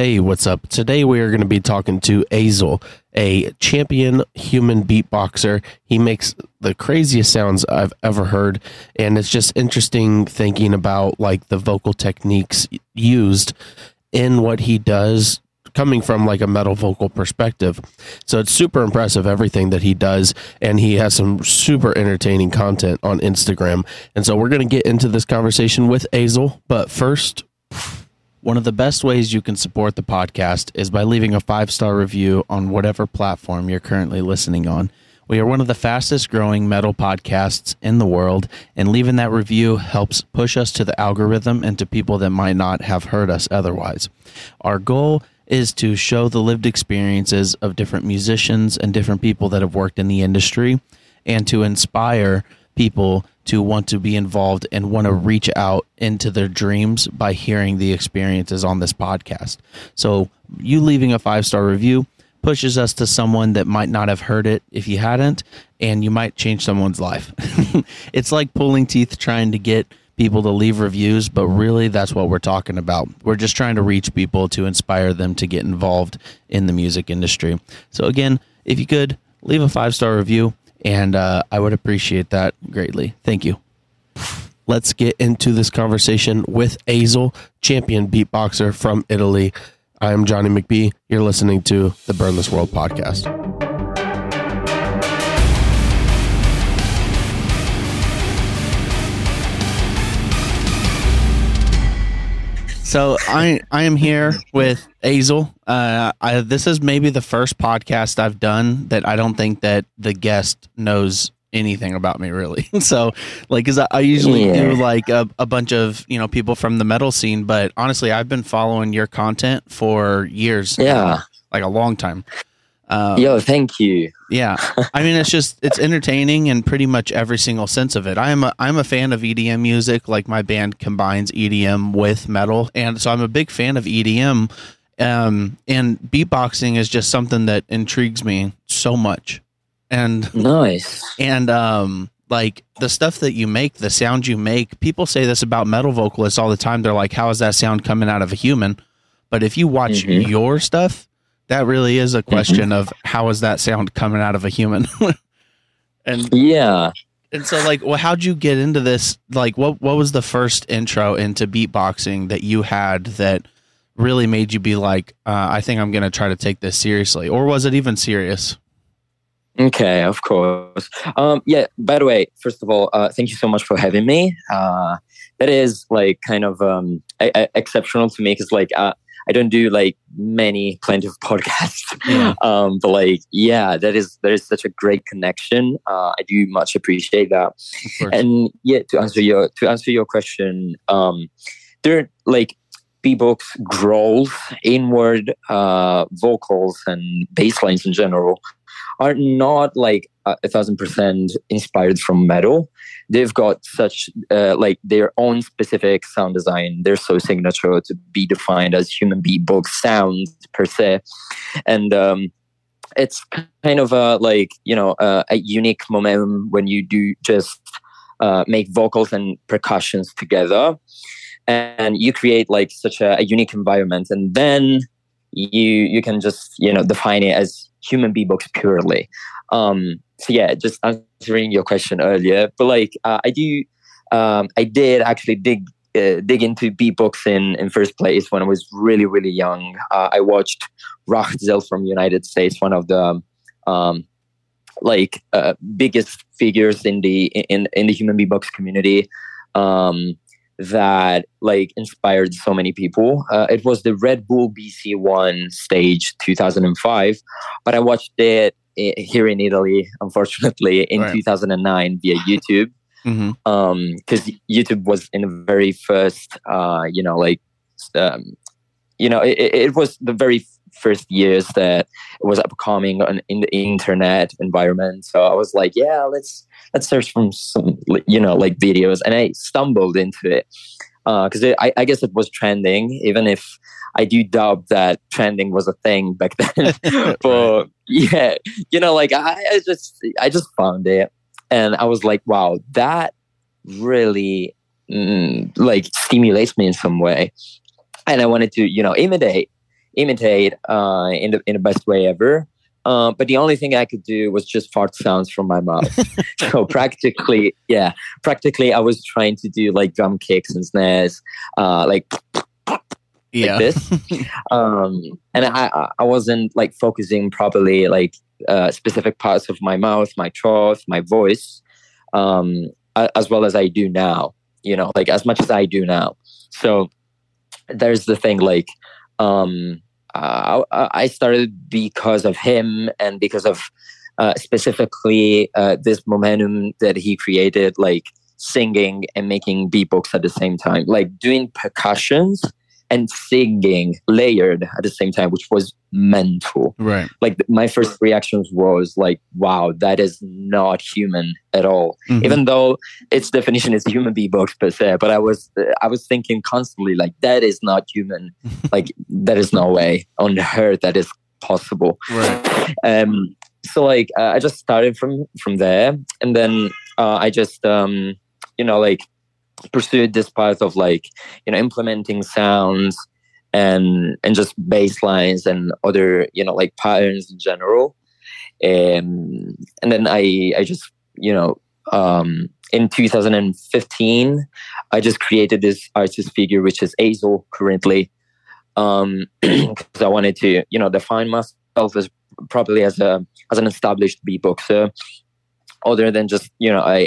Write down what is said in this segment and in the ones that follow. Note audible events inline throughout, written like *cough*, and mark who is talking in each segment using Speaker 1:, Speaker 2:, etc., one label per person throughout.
Speaker 1: Hey, what's up? Today we are going to be talking to Azel, a champion human beatboxer. He makes the craziest sounds I've ever heard, and it's just interesting thinking about like the vocal techniques used in what he does coming from like a metal vocal perspective. So it's super impressive everything that he does and he has some super entertaining content on Instagram. And so we're going to get into this conversation with Azel, but first one of the best ways you can support the podcast is by leaving a five star review on whatever platform you're currently listening on. We are one of the fastest growing metal podcasts in the world, and leaving that review helps push us to the algorithm and to people that might not have heard us otherwise. Our goal is to show the lived experiences of different musicians and different people that have worked in the industry and to inspire people to want to be involved and want to reach out into their dreams by hearing the experiences on this podcast. So, you leaving a five star review pushes us to someone that might not have heard it if you hadn't, and you might change someone's life. *laughs* it's like pulling teeth trying to get people to leave reviews, but really that's what we're talking about. We're just trying to reach people to inspire them to get involved in the music industry. So, again, if you could leave a five star review, and uh, I would appreciate that greatly. Thank you. Let's get into this conversation with Azel, champion beatboxer from Italy. I am Johnny McBee. You're listening to the Burn This World podcast. So I I am here with Azel. Uh, I, this is maybe the first podcast I've done that I don't think that the guest knows anything about me really. *laughs* so like, cause I, I usually yeah. do like a, a bunch of you know people from the metal scene, but honestly, I've been following your content for years.
Speaker 2: Yeah,
Speaker 1: like a long time.
Speaker 2: Um, Yo, thank you.
Speaker 1: Yeah, I mean, it's just it's entertaining in pretty much every single sense of it. I'm a I'm a fan of EDM music. Like my band combines EDM with metal, and so I'm a big fan of EDM. Um, and beatboxing is just something that intrigues me so much. And
Speaker 2: nice.
Speaker 1: And um, like the stuff that you make, the sound you make. People say this about metal vocalists all the time. They're like, "How is that sound coming out of a human?" But if you watch mm-hmm. your stuff, that really is a question mm-hmm. of how is that sound coming out of a human? *laughs*
Speaker 2: And yeah.
Speaker 1: and so like well how'd you get into this? Like what what was the first intro into beatboxing that you had that really made you be like uh, i think i'm gonna try to take this seriously? Or was it even serious?
Speaker 2: Okay of course. Um yeah by the way first of all uh thank you so much for having me. Uh that is like kind of um exceptional to me because like uh I don't do like many plenty of *laughs* podcasts, yeah. um, but like yeah, that is that is such a great connection. Uh, I do much appreciate that. And yeah, to answer your to answer your question, um, there like beatbox growls, inward uh, vocals, and bass lines in general are not like a thousand percent inspired from metal. They've got such uh, like their own specific sound design. They're so signature to be defined as human beatbox sounds per se, and um, it's kind of a like you know a, a unique momentum when you do just uh, make vocals and percussions together, and you create like such a, a unique environment, and then you you can just you know define it as human beatbox purely. Um, so yeah, just answering your question earlier, but like uh, I do, um, I did actually dig uh, dig into beatboxing in first place when I was really really young. Uh, I watched Rahzel from United States, one of the um, like uh, biggest figures in the in in the human beatbox community. Um, that like inspired so many people. Uh, it was the Red Bull BC One stage 2005, but I watched it here in Italy, unfortunately, in right. 2009 via YouTube. Because mm-hmm. um, YouTube was in the very first, uh, you know, like, um, you know, it, it, was the very first years that it was upcoming on, in the internet environment. So I was like, yeah, let's let's search from some, you know, like videos, and I stumbled into it because uh, I, I guess it was trending, even if I do doubt that trending was a thing back *laughs* then. *laughs* but yeah, you know, like I, I just I just found it, and I was like, wow, that really mm, like stimulates me in some way, and I wanted to you know imitate imitate uh, in the in the best way ever. Uh, but the only thing I could do was just fart sounds from my mouth. *laughs* so practically, yeah, practically, I was trying to do like drum kicks and snares, uh, like
Speaker 1: yeah.
Speaker 2: like this. *laughs* um, and I, I wasn't like focusing properly, like uh, specific parts of my mouth, my throat, my voice, um, as well as I do now. You know, like as much as I do now. So there's the thing, like. Um, uh, I started because of him and because of uh, specifically uh, this momentum that he created, like singing and making beatbox at the same time, like doing percussions and singing layered at the same time, which was mental.
Speaker 1: Right.
Speaker 2: Like my first reactions was like, wow, that is not human at all.
Speaker 1: Mhm.
Speaker 2: Even though its definition is human beatbox per se, but I was I was thinking constantly like that is not human. *laughs* like there is no way on earth that is possible.
Speaker 1: Right.
Speaker 2: Um, so like uh, I just started from from there, and then uh, I just um, you know like pursued this path of like you know implementing sounds and and just bass lines and other you know like patterns in general. Um, and then i i just you know um, in 2015 i just created this artist figure which is azel currently. Um *clears throat* because i wanted to you know define myself as properly as a as an established beatboxer other than just you know a,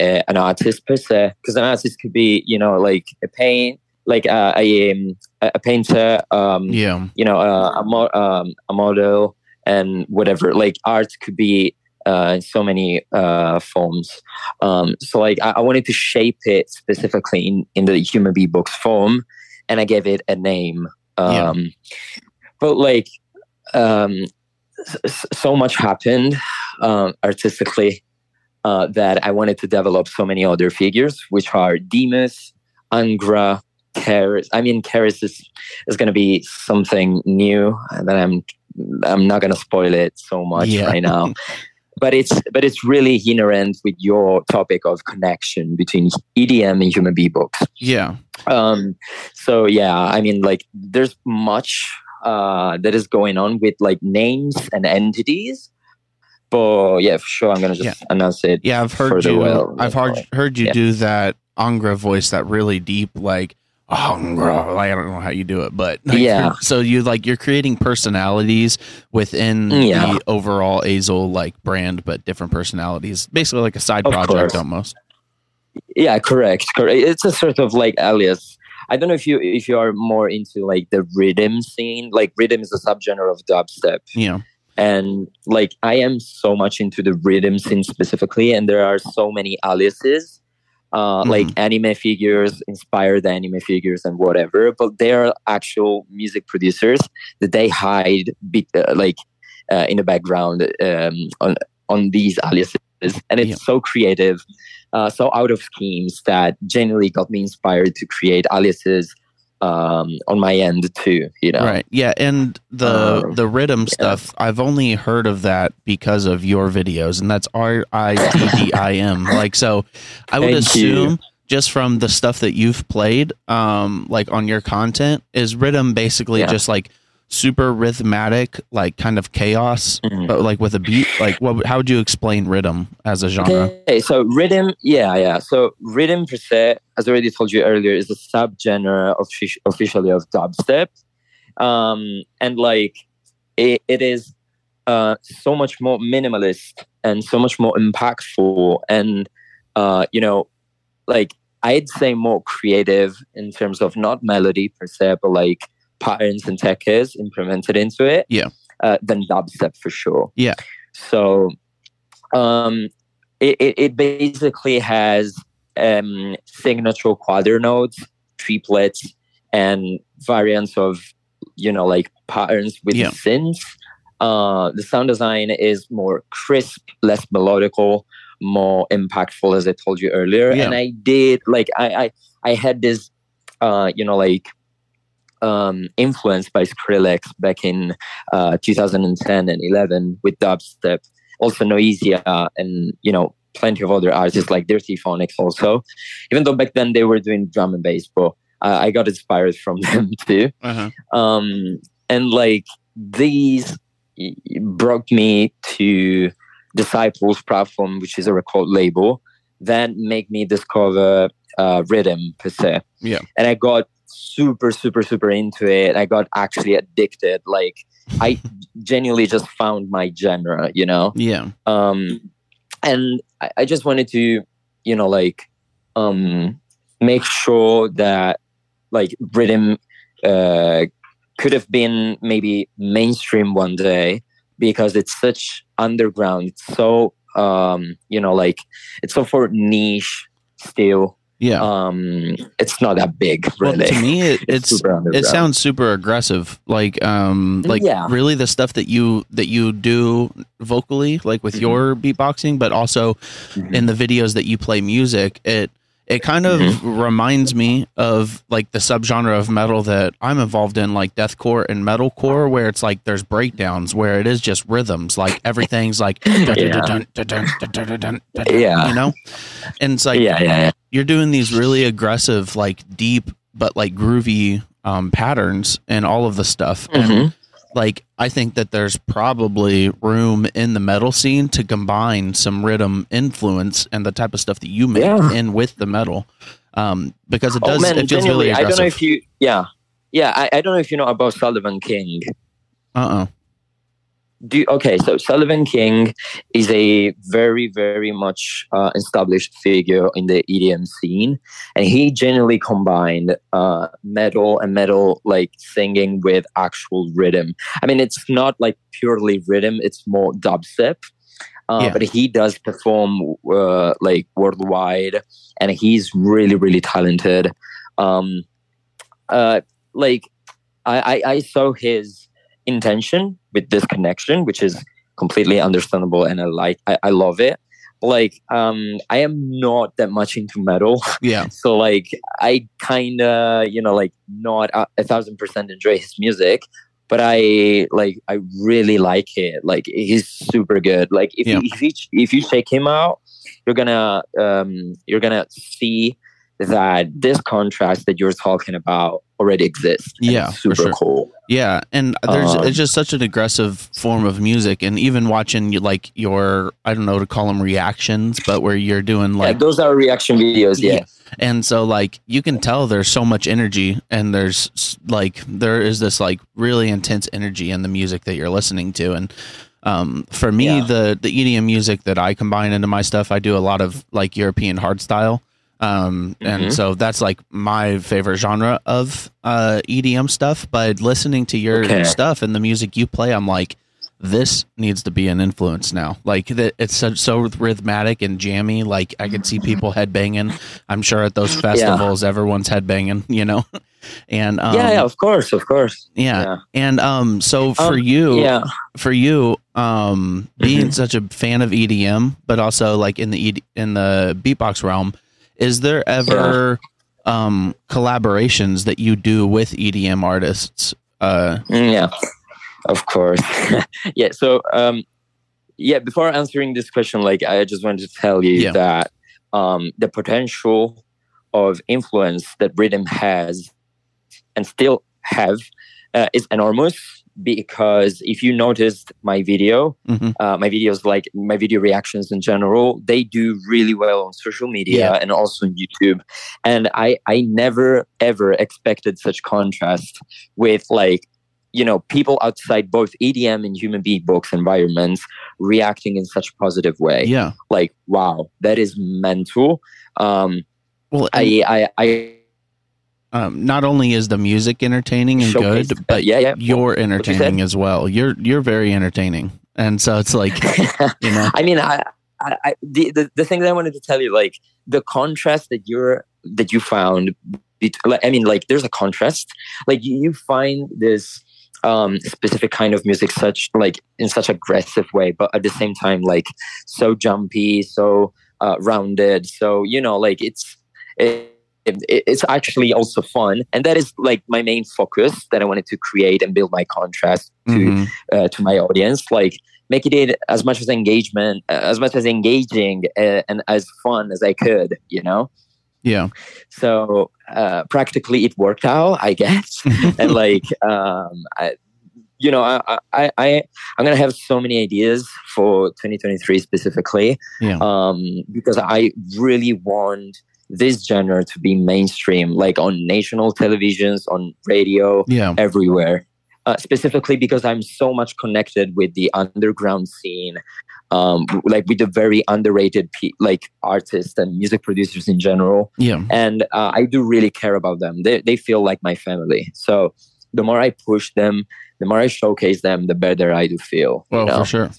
Speaker 2: uh, an artist per se. Because an artist could be you know like a paint like uh, a um, a painter um
Speaker 1: Yeah.
Speaker 2: you know uh, a, mo- um, a model and whatever. Like art could be uh, in so many uh, forms. Um, so like I, I wanted to shape it specifically in, in the human beatbox form and i gave it a name.
Speaker 1: Yeah.
Speaker 2: um, but like um, so much happened um, artistically uh, that i wanted to develop so many other figures which are demas angra Karis. I mean, Karis is is going to be something new that I'm I'm not going to spoil it so much
Speaker 1: Yeah.
Speaker 2: right now. *laughs* But it's but it's really inherent with your topic of connection between EDM and human beatbox.
Speaker 1: Yeah.
Speaker 2: Um, so yeah, I mean, like there's much uh, that is going on with like names and entities. But yeah, for sure, I'm gonna just announce it.
Speaker 1: Yeah. I've heard you.
Speaker 2: well,
Speaker 1: I've heard heard you
Speaker 2: Yeah.
Speaker 1: do that Angra voice, that really deep, like Angra. Like, I don't know how you do it, but like,
Speaker 2: Yeah. *laughs*
Speaker 1: So you like you're creating personalities within
Speaker 2: Yeah.
Speaker 1: the overall Azel like brand, but different personalities. Basically, like a side
Speaker 2: Of
Speaker 1: project
Speaker 2: course.
Speaker 1: almost.
Speaker 2: Yeah, correct, correct. It's a sort of like alias. I don't know if you if you are more into like the riddim scene. Like riddim is a subgenre of dubstep,
Speaker 1: Yeah.
Speaker 2: And like I am so much into the riddim scene specifically, and there are so many aliases, uh, like anime figures, inspired anime figures, and whatever. But they are actual music producers that they hide, be, uh, like uh, in the background um, on on these aliases, and it's
Speaker 1: Yeah.
Speaker 2: so creative. Uh, so out of schemes that genuinely got me inspired to create aliases um, on my end too. You know,
Speaker 1: Right. Yeah, and the
Speaker 2: Um,
Speaker 1: the riddim stuff, I've only heard of that because of your videos, and that's R I D D I M. *laughs* Like, so I would
Speaker 2: Thank
Speaker 1: assume
Speaker 2: you.
Speaker 1: just from the stuff that you've played, um, like on your content, is riddim basically
Speaker 2: Yeah.
Speaker 1: just like super rhythmatic, like kind of chaos,
Speaker 2: Mhm.
Speaker 1: but like with a beat. Like, what? How would you explain riddim as a genre?
Speaker 2: Okay, so riddim, yeah, yeah. So riddim per se, as I already told you earlier, is a subgenre of officially of dubstep, um, and like it, it is uh, so much more minimalist and so much more impactful, and uh, you know, like I'd say more creative in terms of not melody per se, but like patterns and techniques implemented into it.
Speaker 1: Yeah.
Speaker 2: uh, than dubstep for sure.
Speaker 1: Yeah.
Speaker 2: So um, it, it, it basically has um, signature quadr notes, triplets, and variants of you know like patterns with
Speaker 1: Yeah.
Speaker 2: synths. Uh, the sound design is more crisp, less melodical, more impactful, as I told you earlier.
Speaker 1: Yeah.
Speaker 2: And I did like I I, I had this uh, you know like um, influenced by Skrillex back in uh, 2010 and 11 with dubstep. Also Noisia and you know plenty of other artists like Dirtyphonics also. Even though back then they were doing drum and bass, but uh, I got inspired from *laughs* them too.
Speaker 1: Uh-huh.
Speaker 2: Um, and like these brought me to Disciples platform, which is a record label, then make me discover uh, riddim per se.
Speaker 1: Yeah.
Speaker 2: And I got super, super, super into it. I got actually addicted. Like I genuinely just found my genre, you know?
Speaker 1: Yeah.
Speaker 2: Um, and I, I just wanted to, you know, like um, make sure that like riddim uh, could have been maybe mainstream one day because it's such underground. It's so um, you know, like it's so for niche still.
Speaker 1: Yeah.
Speaker 2: Um, it's not that big, really.
Speaker 1: Well, to me, it, *laughs* it's
Speaker 2: super
Speaker 1: it sounds super aggressive. Like, um, like
Speaker 2: Yeah.
Speaker 1: really the stuff that you that you do vocally, like with
Speaker 2: Mhm.
Speaker 1: your beatboxing, but also
Speaker 2: Mhm.
Speaker 1: in the videos that you play music. It it kind of
Speaker 2: Mm-hmm.
Speaker 1: reminds me of like the subgenre of metal that I'm involved in, like deathcore and metalcore, where it's like there's breakdowns where it is just rhythms, like everything's like *laughs*
Speaker 2: Yeah.
Speaker 1: you know, and it's like
Speaker 2: yeah, yeah, yeah.
Speaker 1: you're doing these really aggressive, like deep but like groovy um, patterns and all of the stuff. And
Speaker 2: Mhm.
Speaker 1: Like I think that there's probably room in the metal scene to combine some riddim influence and the type of stuff that you make
Speaker 2: Yeah.
Speaker 1: in with the metal. Um, because it
Speaker 2: Oh
Speaker 1: does
Speaker 2: man,
Speaker 1: it feels really
Speaker 2: I don't know
Speaker 1: aggressive.
Speaker 2: if you, yeah, yeah. I, I don't know if you know about Sullivan King.
Speaker 1: uh uh
Speaker 2: do okay so sullivan king is a very very much uh, established figure in the edm scene and he generally combined uh, metal and metal like singing with actual riddim i mean it's not like purely riddim it's more dubstep uh,
Speaker 1: Yeah.
Speaker 2: but he does perform uh, like worldwide and he's really really talented um, uh, like I, I, I saw his intention with this connection, which is completely understandable, and I like I, I love it. Like um, I am not that much into metal,
Speaker 1: Yeah. *laughs*
Speaker 2: so like I kind of you know like not a, a thousand percent enjoy his music, but I like I really like it. Like he's super good. Like if
Speaker 1: Yeah.
Speaker 2: you if you if you check him out, you're gonna um, you're gonna see that this contrast that you're talking about already exists. and
Speaker 1: Yeah,
Speaker 2: super
Speaker 1: sure.
Speaker 2: cool.
Speaker 1: Yeah, and there's
Speaker 2: Um,
Speaker 1: it's just such an aggressive form of music, and even watching you like your I don't know to call them reactions, but where you're doing like
Speaker 2: yeah, those are reaction videos. Yeah.
Speaker 1: Yeah. And so like you can tell there's so much energy and there's like there is this like really intense energy in the music that you're listening to and um, for me
Speaker 2: Yeah.
Speaker 1: the the EDM music that I combine into my stuff I do a lot of like European hardstyle um, and
Speaker 2: Mhm.
Speaker 1: so that's like my favorite genre of uh, EDM stuff but listening to your
Speaker 2: Okay.
Speaker 1: stuff and the music you play I'm like this needs to be an influence now. Like that, it's so, so rhythmic and jammy. Like I can see people headbanging. I'm sure at those festivals, everyone's headbanging. *laughs* You know, and um,
Speaker 2: yeah, yeah, of course, of course.
Speaker 1: yeah.
Speaker 2: Yeah.
Speaker 1: And um, so for
Speaker 2: Um,
Speaker 1: you,
Speaker 2: Yeah.
Speaker 1: for you, um, being
Speaker 2: Mhm.
Speaker 1: such a fan of EDM, but also like in the ED, in the beatbox realm, is there ever um collaborations that you do with EDM artists? Uh,
Speaker 2: Mm, yeah, of course. *laughs* yeah. So, um, yeah. Before answering this question, like I just wanted to tell you
Speaker 1: Yeah.
Speaker 2: that um, the potential of influence that riddim has and still have uh, is enormous. Because if you noticed my video,
Speaker 1: mhm.
Speaker 2: uh, my videos, like my video reactions in general, they do really well on social media
Speaker 1: Yeah.
Speaker 2: and also on YouTube. And I, I never ever expected such contrast with like, you know, people outside both EDM and human beatbox environments reacting in such a positive way.
Speaker 1: yeah.
Speaker 2: Like, wow, that is mental. Um,
Speaker 1: Well,
Speaker 2: I, I, I
Speaker 1: um, not only is the music entertaining and good, but
Speaker 2: yeah, yeah.
Speaker 1: you're
Speaker 2: you
Speaker 1: entertaining as well. You're you're very entertaining, and so it's like *laughs* you know,
Speaker 2: I mean, I, I, I the, the the thing that I wanted to tell you, like the contrast that you're that you found. bet- I mean, like there's a contrast. Like you, you find this um specific kind of music such like in such aggressive way, but at the same time, like so jumpy, so uh, rounded. So you know, like it's. It, it, it's actually also fun, and that is like my main focus that I wanted to create and build my contrast to
Speaker 1: mhm.
Speaker 2: uh, to my audience like making it as much as engagement uh, as much as engaging uh, and as fun as i could you know
Speaker 1: yeah,
Speaker 2: so uh, practically it worked out i guess *laughs* and like um, I, you know, I, I, I, I'm gonna have so many ideas for 2023 specifically,
Speaker 1: Yeah.
Speaker 2: um, because I really want this genre to be mainstream, like on national televisions, on radio,
Speaker 1: Yeah.
Speaker 2: everywhere. Uh, specifically because I'm so much connected with the underground scene, um, like with the very underrated pe- like artists and music producers in general
Speaker 1: Yeah.
Speaker 2: and uh, I do really care about them. They they feel like my family. So the more I push them, the more I showcase them, the better I do feel.
Speaker 1: Well,
Speaker 2: you know?
Speaker 1: for sure.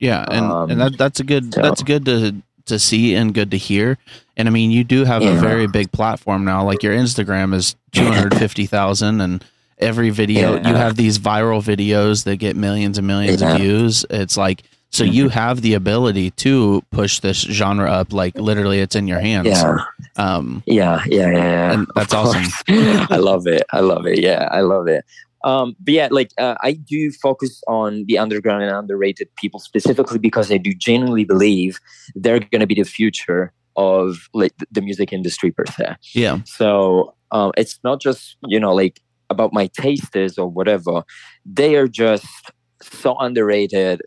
Speaker 1: Yeah, and
Speaker 2: Um,
Speaker 1: and that that's a good
Speaker 2: so-
Speaker 1: that's good to to see and good to hear. And I mean, you do have a very big platform now. Like your Instagram is two hundred fifty thousand, and every video
Speaker 2: Yeah.
Speaker 1: you have these viral videos that get millions and millions
Speaker 2: Yeah.
Speaker 1: of views. It's like so you have the ability to push this genre up. Like literally, it's in your hands.
Speaker 2: Yeah,
Speaker 1: Um.
Speaker 2: yeah, yeah, yeah. yeah.
Speaker 1: And that's awesome. *laughs*
Speaker 2: I love it. I love it. Yeah, I love it. Um, but yeah, like uh, I do focus on the underground and underrated people specifically because I do genuinely believe they're going to be the future of like the music industry per se.
Speaker 1: Yeah.
Speaker 2: So um, it's not just you know like about my tastes or whatever. They are just so underrated,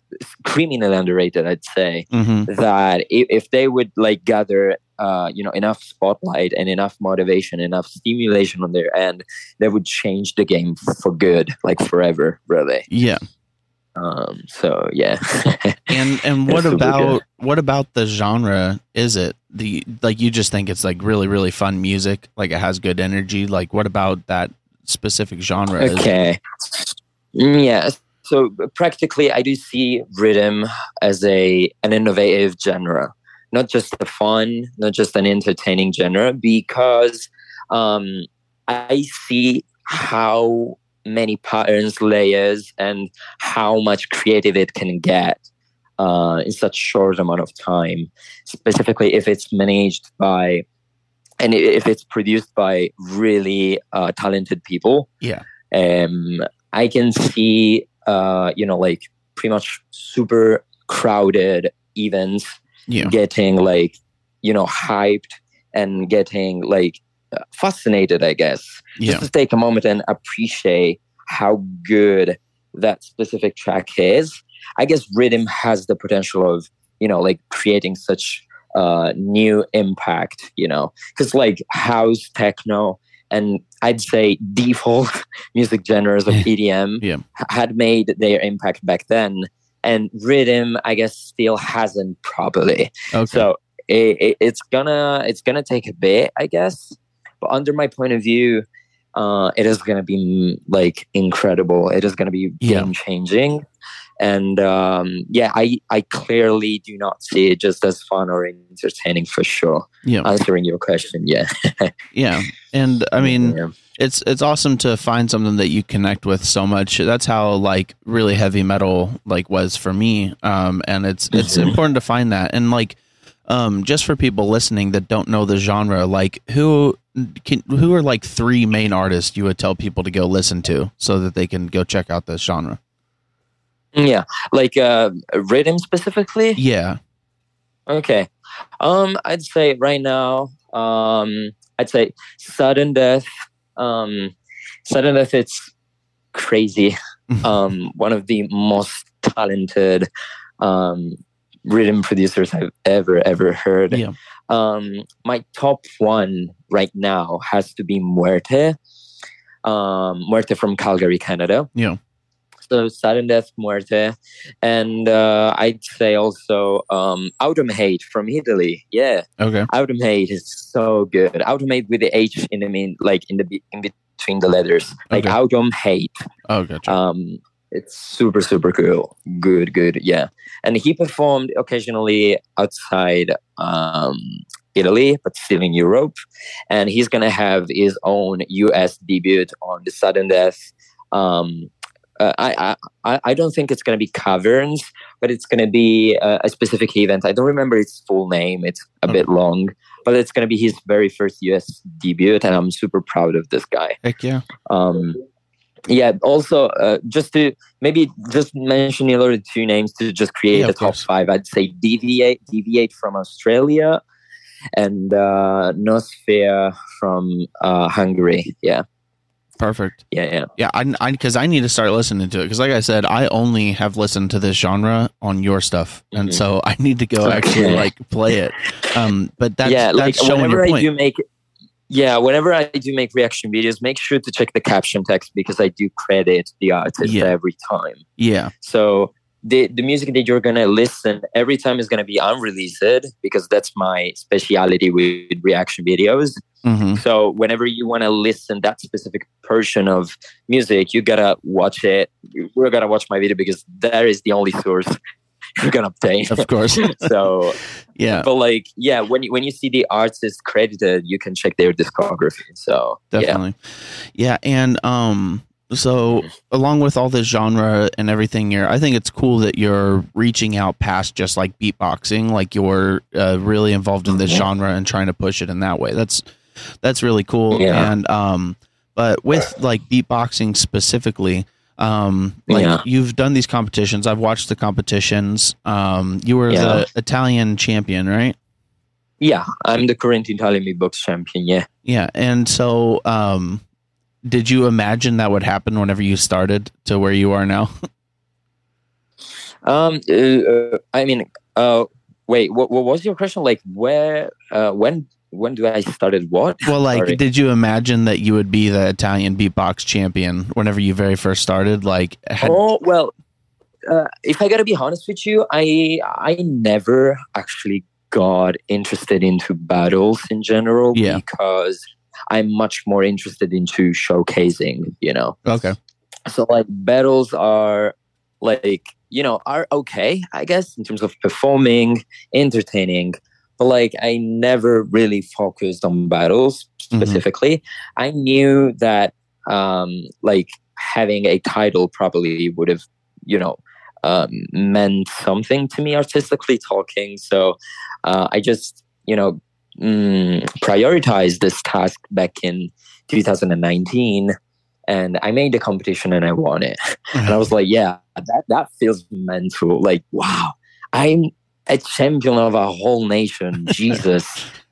Speaker 2: criminally underrated, I'd say
Speaker 1: hmm
Speaker 2: that if, if they would like gather uh, you know enough spotlight and enough motivation enough stimulation on their end they would change the game for good like forever really
Speaker 1: Yeah.
Speaker 2: um, so yeah *laughs*
Speaker 1: And and what about what about the genre is it? The like you just think it's like really really fun music, like it has good energy. Like what about that specific genre? is-
Speaker 2: okay Mm, yeah so practically i do see riddim as a an innovative genre not just a fun not just an entertaining genre because um i see how many patterns layers and how much creative it can get uh, in such short amount of time specifically if it's managed by and if it's produced by really uh, talented people
Speaker 1: Yeah.
Speaker 2: um, I can see, uh, you know, like pretty much super crowded events
Speaker 1: Yeah.
Speaker 2: getting like, you know, hyped and getting like fascinated, I guess.
Speaker 1: Yeah.
Speaker 2: Just to take a moment and appreciate how good that specific track is. I guess riddim has the potential of, you know, like creating such uh, new impact, you know, because like house, techno, and I'd say default *laughs* music genres of EDM
Speaker 1: Yeah.
Speaker 2: had made their impact back then. And riddim, I guess, still hasn't properly.
Speaker 1: Okay.
Speaker 2: So it, it, it's gonna it's gonna take a bit, I guess. But under my point of view, uh, it is gonna be like incredible. It is gonna be
Speaker 1: Yeah.
Speaker 2: game changing. And um, yeah, I I clearly do not see it just as fun or entertaining for sure.
Speaker 1: yeah.
Speaker 2: Answering your question, yeah. *laughs*
Speaker 1: yeah. And I mean,
Speaker 2: Yeah.
Speaker 1: it's it's awesome to find something that you connect with so much. That's how like really heavy metal like was for me. Um, and it's it's
Speaker 2: Mhm.
Speaker 1: important to find that. And like, um, just for people listening that don't know the genre, like who can who are like three main artists you would tell people to go listen to so that they can go check out this genre?
Speaker 2: Yeah, like uh, riddim specifically.
Speaker 1: Yeah.
Speaker 2: Okay. Um, I'd say right now, um, I'd say sudden death. Um, sudden death. It's crazy. *laughs* um, one of the most talented um, riddim producers I've ever ever heard.
Speaker 1: Yeah.
Speaker 2: Um, my top one right now has to be Muerte. Um, Muerte from Calgary, Canada.
Speaker 1: Yeah.
Speaker 2: So sudden death, Muerte, and uh, I'd say also um, Autumn Hate from Italy. Yeah,
Speaker 1: Okay.
Speaker 2: Autumn Hate is so good. Autumn Hate with the H in the mean, like in the in between the letters, like
Speaker 1: Okay.
Speaker 2: Autumn Hate.
Speaker 1: Oh, gotcha.
Speaker 2: Um, it's super super cool. Good, good. Yeah, and he performed occasionally outside um, Italy, but still in Europe. And he's gonna have his own U.S. debut on the Sudden Death. Um, uh, I, I I don't think it's gonna be caverns, but it's gonna be a, a specific event. I don't remember its full name. It's a bit long, but it's gonna be his very first U.S. debut, and I'm super proud of this guy
Speaker 1: Heck yeah.
Speaker 2: um yeah also uh, just to maybe just mention a little two names to just create
Speaker 1: Yeah,
Speaker 2: a top
Speaker 1: course.
Speaker 2: five i'd say deviate deviate from australia and uh nosphere from uh hungary yeah
Speaker 1: Perfect.
Speaker 2: Yeah, yeah,
Speaker 1: Yeah, I because I, need to start listening to it because, like I said, I only have listened to this genre on your stuff, and
Speaker 2: Mhm.
Speaker 1: so I need to go actually like play it. Um, but that's
Speaker 2: yeah.
Speaker 1: that's
Speaker 2: Like
Speaker 1: showing
Speaker 2: whenever I
Speaker 1: point.
Speaker 2: do make, yeah, whenever I do make reaction videos, make sure to check the caption text because I do credit the artist
Speaker 1: Yeah.
Speaker 2: every time.
Speaker 1: yeah,
Speaker 2: So the the music that you're gonna listen every time is gonna be unreleased because that's my speciality with reaction videos.
Speaker 1: hmm
Speaker 2: So whenever you want to listen that specific portion of music, you gotta watch it. We're gonna watch my video because that is the only source *laughs* you're gonna obtain.
Speaker 1: of course. *laughs*
Speaker 2: so, *laughs*
Speaker 1: yeah,
Speaker 2: but like, yeah, when you when you see the artist credited, you can check their discography. So yeah,
Speaker 1: definitely. Yeah. and um, so along with all this genre and everything, here, I think it's cool that you're reaching out past just like beatboxing, like you're uh, really involved in this
Speaker 2: Mhm.
Speaker 1: genre and trying to push it in that way. That's that's really cool.
Speaker 2: Yeah.
Speaker 1: And um, but with like beatboxing specifically. Um, like
Speaker 2: Yeah.
Speaker 1: you've done these competitions. I've watched the competitions. Um, you were
Speaker 2: Yeah.
Speaker 1: the Italian champion, right?
Speaker 2: yeah, I'm the current Italian beatbox champion. Yeah.
Speaker 1: Yeah, and so um did you imagine that would happen whenever you started to where you are now? *laughs*
Speaker 2: Um, uh, I mean, uh, wait, what, what was your question? Like, where, uh, when, when do I started what?
Speaker 1: well, like
Speaker 2: Sorry.
Speaker 1: did you imagine that you would be the Italian beatbox champion whenever you very first started? Like had,
Speaker 2: oh well, uh, if I gotta be honest with you, I I never actually got interested into battles in general
Speaker 1: Yeah.
Speaker 2: because I'm much more interested into showcasing. You know,
Speaker 1: okay.
Speaker 2: so like battles are like you know are okay i guess in terms of performing entertaining but like i never really focused on battles
Speaker 1: Mhm.
Speaker 2: specifically i knew that um like having a title probably would have you know um, meant something to me artistically talking so uh, i just you know mm, prioritized this task back in 2019 and I made the competition and I won it. *laughs* And I was like, yeah, that that feels mental. Like, wow, I'm a champion of a whole nation. *laughs* Jesus,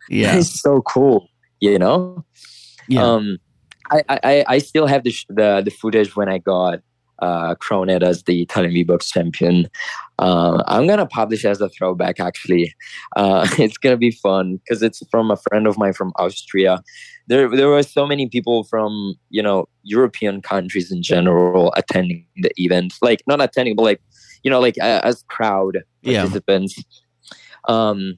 Speaker 1: Yeah.
Speaker 2: it's so cool. You know.
Speaker 1: Yeah.
Speaker 2: Um, I, I I still have the sh- the the footage when I got uh crowned as the Italian beatbox champion. Uh, I'm gonna publish as a throwback. Actually, uh, *laughs* it's gonna be fun because it's from a friend of mine from Austria. There there were so many people from you know European countries in general attending the event. Like not attending, but like you know like uh, as crowd
Speaker 1: Yeah.
Speaker 2: participants. Um,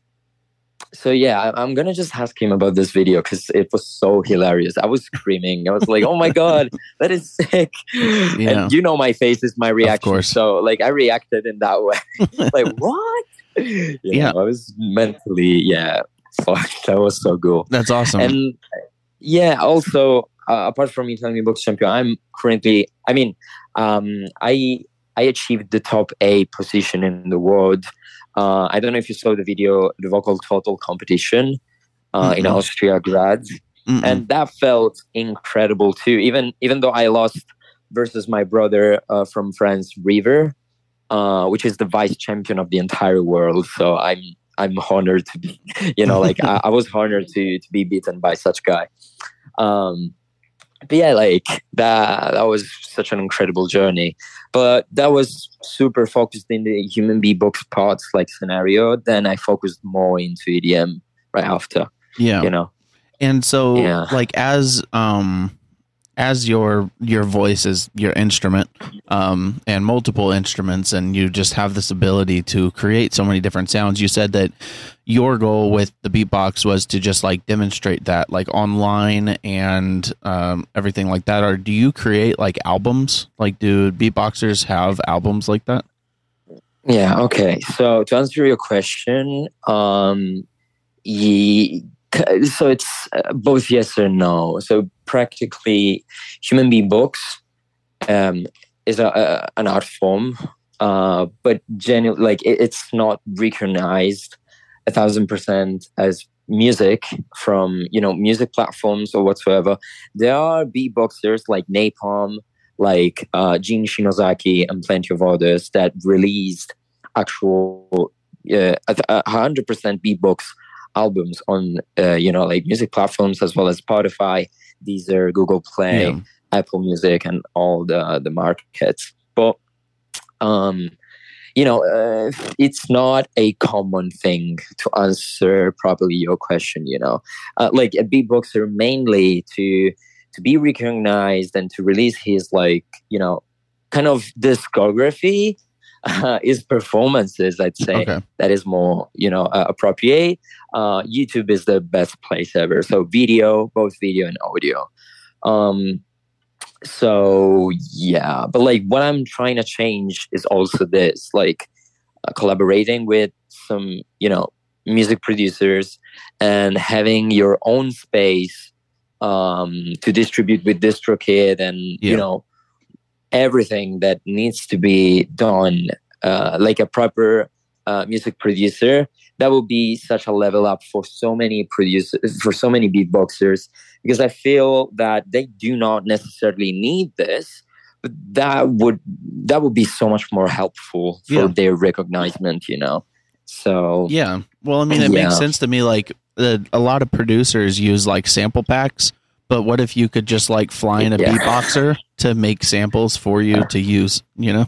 Speaker 2: so yeah, I'm gonna just ask him about this video because it was so hilarious. I was screaming. I was like, "Oh my god, that is sick!"
Speaker 1: Yeah.
Speaker 2: And you know, my face is my reaction.
Speaker 1: course.
Speaker 2: So like, I reacted in that way. *laughs* like *laughs* what? You
Speaker 1: Yeah.
Speaker 2: know, I was mentally yeah. Fuck, that was so cool.
Speaker 1: That's awesome.
Speaker 2: And yeah, also uh, apart from Italian box champion, I'm currently. I mean, um, I I achieved the top A position in the world. Uh, I don't know if you saw the video, the vocal total competition uh, in. Austria, Graz,
Speaker 1: Mm-mm.
Speaker 2: and that felt incredible too. Even even though I lost versus my brother uh, from France, River, uh, which is the vice champion of the entire world. So I'm I'm honored to be, *laughs* you know, like I, I was honored to to be beaten by such guy. Um, but yeah, like that that was such an incredible journey. But that was super focused in the human beatbox parts like scenario. Then I focused more into EDM right after,
Speaker 1: yeah.
Speaker 2: you know.
Speaker 1: And so
Speaker 2: Yeah.
Speaker 1: like as um as your your voice is your instrument um and multiple instruments and you just have this ability to create so many different sounds you said that your goal with the beatbox was to just like demonstrate that like online and um everything like that or do you create like albums like do beatboxers have albums like that
Speaker 2: Yeah. Okay. So to answer your question, um, ye, so it's uh, both yes or no. So practically, human beatbox um, is a, a, an art form, uh, but genuine like it, it's not recognized a thousand percent as music from you know music platforms or whatsoever. There are beatboxers like Napalm, like uh, Gene Shinozaki, and plenty of others that released actual uh, hundred percent beatbox albums on uh, you know like music platforms as well as Spotify, Deezer, Google Play.
Speaker 1: Yeah.
Speaker 2: Apple Music and all the the markets. But um, you know, uh, it's not a common thing to answer properly your question. You know, uh, like a beatboxer mainly to to be recognized and to release his like you know kind of discography uh, is performances i'd say
Speaker 1: Okay.
Speaker 2: that is more you know uh, appropriate uh, youtube is the best place ever so video both video and audio um so yeah but like what i'm trying to change is also this like uh, collaborating with some you know music producers and having your own space um to distribute with distrokid and
Speaker 1: Yeah.
Speaker 2: you know everything that needs to be done uh, like a proper uh, music producer that would be such a level up for so many producers for so many beatboxers because i feel that they do not necessarily need this but that would that would be so much more helpful for
Speaker 1: Yeah.
Speaker 2: their recognition you know so
Speaker 1: Yeah. Well, I mean, it
Speaker 2: Yeah.
Speaker 1: makes sense to me. Like a lot of producers use like sample packs, but what if you could just like fly in a
Speaker 2: Yeah.
Speaker 1: beatboxer to make samples for you to use? You know?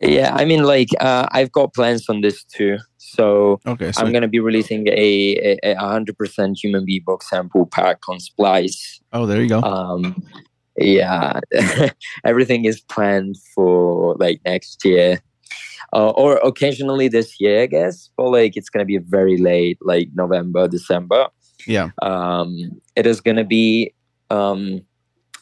Speaker 2: yeah i mean like uh, i've got plans on this too so
Speaker 1: Okay.
Speaker 2: I'm going to be releasing a, a, a 100% human beatbox sample pack on splice
Speaker 1: oh, there you go.
Speaker 2: um yeah *laughs* everything is planned for like next year uh, or occasionally this year i guess but like it's gonna be very late like november december
Speaker 1: yeah.
Speaker 2: um it is gonna be um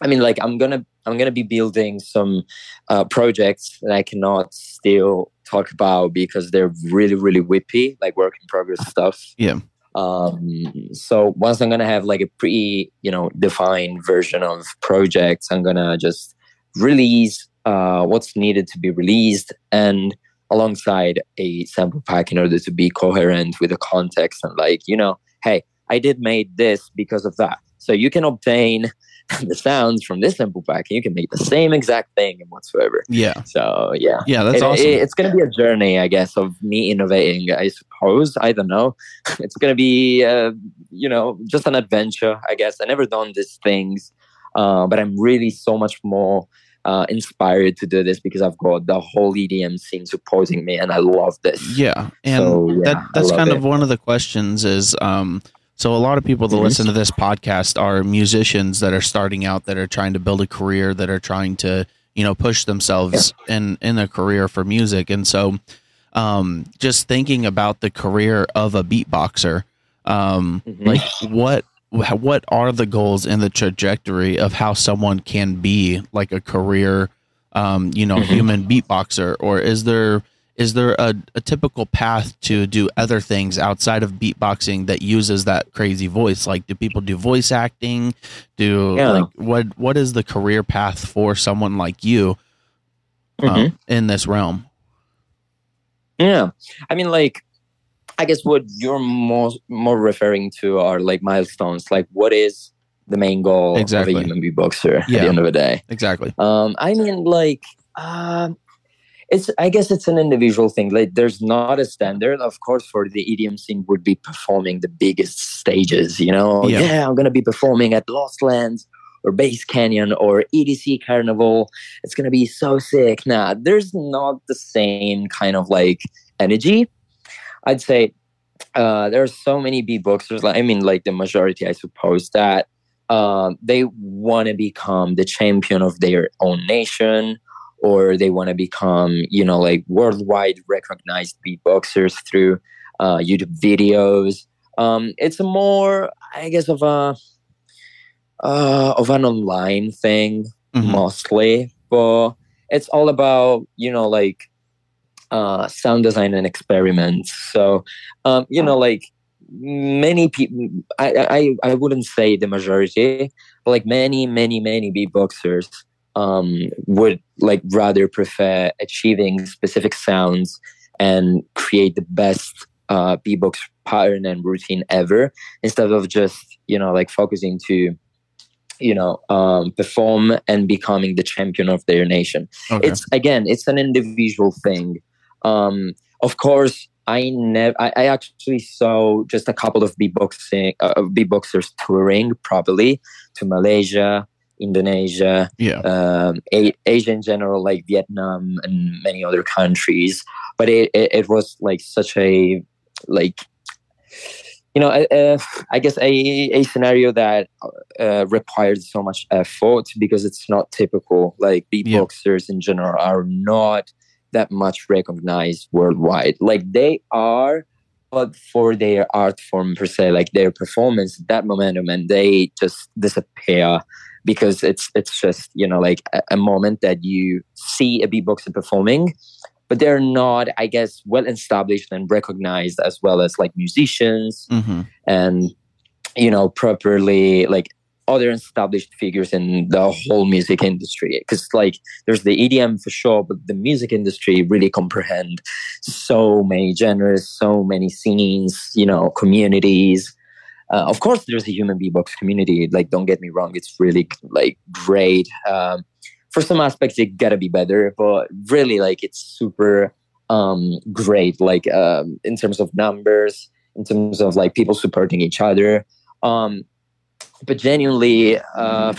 Speaker 2: i mean like i'm gonna i'm gonna be building some uh projects that i cannot still talk about because they're really really whippy like work in progress stuff
Speaker 1: Yeah.
Speaker 2: um so once i'm gonna have like a pretty you know defined version of projects i'm gonna just release uh what's needed to be released and alongside a sample pack in order to be coherent with the context and like you know hey i did made this because of that so you can obtain *laughs* the sounds from this sample pack and you can make the same exact thing and whatsoever
Speaker 1: Yeah.
Speaker 2: so yeah
Speaker 1: Yeah. That's
Speaker 2: it-
Speaker 1: awesome.
Speaker 2: it- it's going to be a journey, I guess, of me innovating. I suppose. I don't know. *laughs* It's going to be, uh, you know, just an adventure. I guess I never done these things, uh, but I'm really so much more uh, inspired to do this because I've got the whole EDM scene supporting me, and I love this.
Speaker 1: yeah. And
Speaker 2: So, yeah,
Speaker 1: that that's kind
Speaker 2: it.
Speaker 1: of one of the questions is um so a lot of people that
Speaker 2: Mhm.
Speaker 1: listen to this podcast are musicians that are starting out that are trying to build a career that are trying to you know push themselves in in a career for music and so um just thinking about the career of a beatboxer um
Speaker 2: Mhm.
Speaker 1: like what what are the goals and the trajectory of how someone can be like a career um you know
Speaker 2: Mhm.
Speaker 1: human beatboxer or is there is there a, a typical path to do other things outside of beatboxing that uses that crazy voice like do people do voice acting do
Speaker 2: Yeah.
Speaker 1: like what what is the career path for someone like you um,
Speaker 2: Mhm.
Speaker 1: in this realm
Speaker 2: Yeah, I mean, like, I guess what you're more more referring to are like milestones. Like, what is the main goal
Speaker 1: Exactly.
Speaker 2: of a human beatboxer at the end of the day?
Speaker 1: exactly
Speaker 2: Um, I mean, like, um, it's. I guess it's an individual thing. Like, there's not a standard. Of course, for the EDM scene, would be performing the biggest stages. You know,
Speaker 1: Yeah.
Speaker 2: yeah, I'm gonna be performing at Lost Lands or Bass Canyon or EDC Carnival. It's gonna be so sick. Nah, there's not the same kind of like energy. I'd say uh, there are so many beatboxers. Like, I mean, like the majority, I suppose that um, they want to become the champion of their own nation or they want to become you know like worldwide recognized beatboxers through uh, youtube videos um, it's a more i guess of a uh, of an online thing
Speaker 1: Mhm.
Speaker 2: mostly but it's all about you know like uh, sound design and experiments so um, you know like many people I, I i wouldn't say the majority but like many many many beatboxers um would like rather prefer achieving specific sounds and create the best uh beatbox pattern and routine ever instead of just you know like focusing to you know um perform and becoming the champion of their nation.
Speaker 1: Okay.
Speaker 2: It's again it's an individual thing. Um of course i never I, I actually saw just a couple of beatboxing uh, beatboxers touring probably to malaysia Indonesia,
Speaker 1: Yeah.
Speaker 2: um, A- Asia in general, like Vietnam and many other countries. But it, it, it was like such a like you know uh, I guess a a scenario that uh, required so much effort because it's not typical. Like beatboxers in general are not that much recognized worldwide. Like they are. But for their art form per se, like their performance, that momentum, and they just disappear because it's it's just you know like a, a moment that you see a beatboxer performing but they're not i guess well established and recognized as well as like musicians
Speaker 1: hmm
Speaker 2: and you know properly like other established figures in the whole music industry. Because like there's the edm for sure but the music industry really comprehend so many genres so many scenes you know communities uh, of course there's a human beatbox community. Like don't get me wrong it's really like great. Um, for some aspects it gotta be better but really like it's super um, great like um, in terms of numbers in terms of like people supporting each other. Um, but genuinely uh,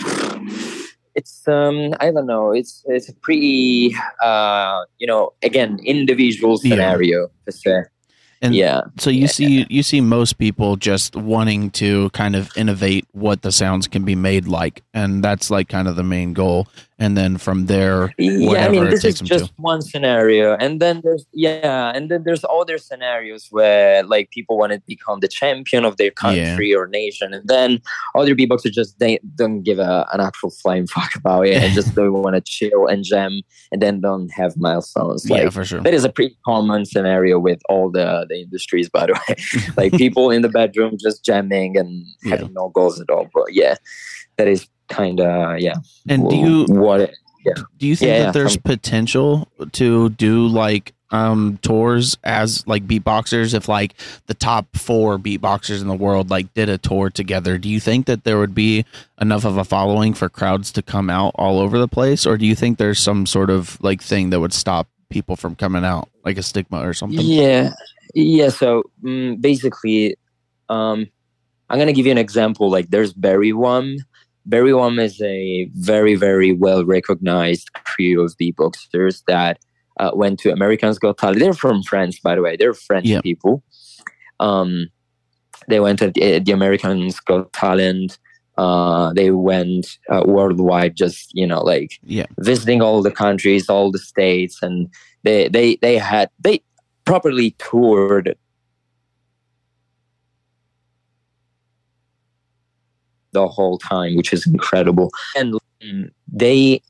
Speaker 2: it's um i don't know it's it's a pretty uh you know again individual
Speaker 1: Yeah.
Speaker 2: scenario per se
Speaker 1: And
Speaker 2: yeah.
Speaker 1: so you see you see most people just wanting to kind of innovate what the sounds can be made like, and that's like kind of the main goal. And then from there,
Speaker 2: yeah i mean this is just one scenario. And then there's yeah and then there's other scenarios where like people want to become the champion of their country or nation and then other beatboxers just they don't give a, an actual flying *laughs* fuck about it. And just *laughs* don't want to chill and jam and then don't have milestones. Like
Speaker 1: yeah, for sure.
Speaker 2: that is a pretty common scenario with all the, the industries by the *laughs* way. Like people in the bedroom just jamming and
Speaker 1: Yeah.
Speaker 2: having no goals at all. But yeah that is kind of yeah
Speaker 1: And do you
Speaker 2: what it,
Speaker 1: do you think
Speaker 2: Yeah,
Speaker 1: that
Speaker 2: yeah,
Speaker 1: there's
Speaker 2: um,
Speaker 1: potential to do like um tours as like beatboxers if like the top four beatboxers in the world like did a tour together do you think that there would be enough of a following for crowds to come out all over the place or do you think there's some sort of like thing that would stop people from coming out like a stigma or something
Speaker 2: Yeah, yeah. So mm, basically, um, I'm gonna give you an example. Like, there's Berywam. Berywam is a very, very well recognized trio of beatboxers that uh, went to Americans Got Talent. They're from France, by the way. They're French
Speaker 1: Yeah.
Speaker 2: people. Um, they went to the, the Americans Got Talent. Uh, they went uh, worldwide, just you know, like
Speaker 1: yeah
Speaker 2: visiting all the countries, all the states, and they they they had they properly toured the whole time, which is incredible. And mm, they,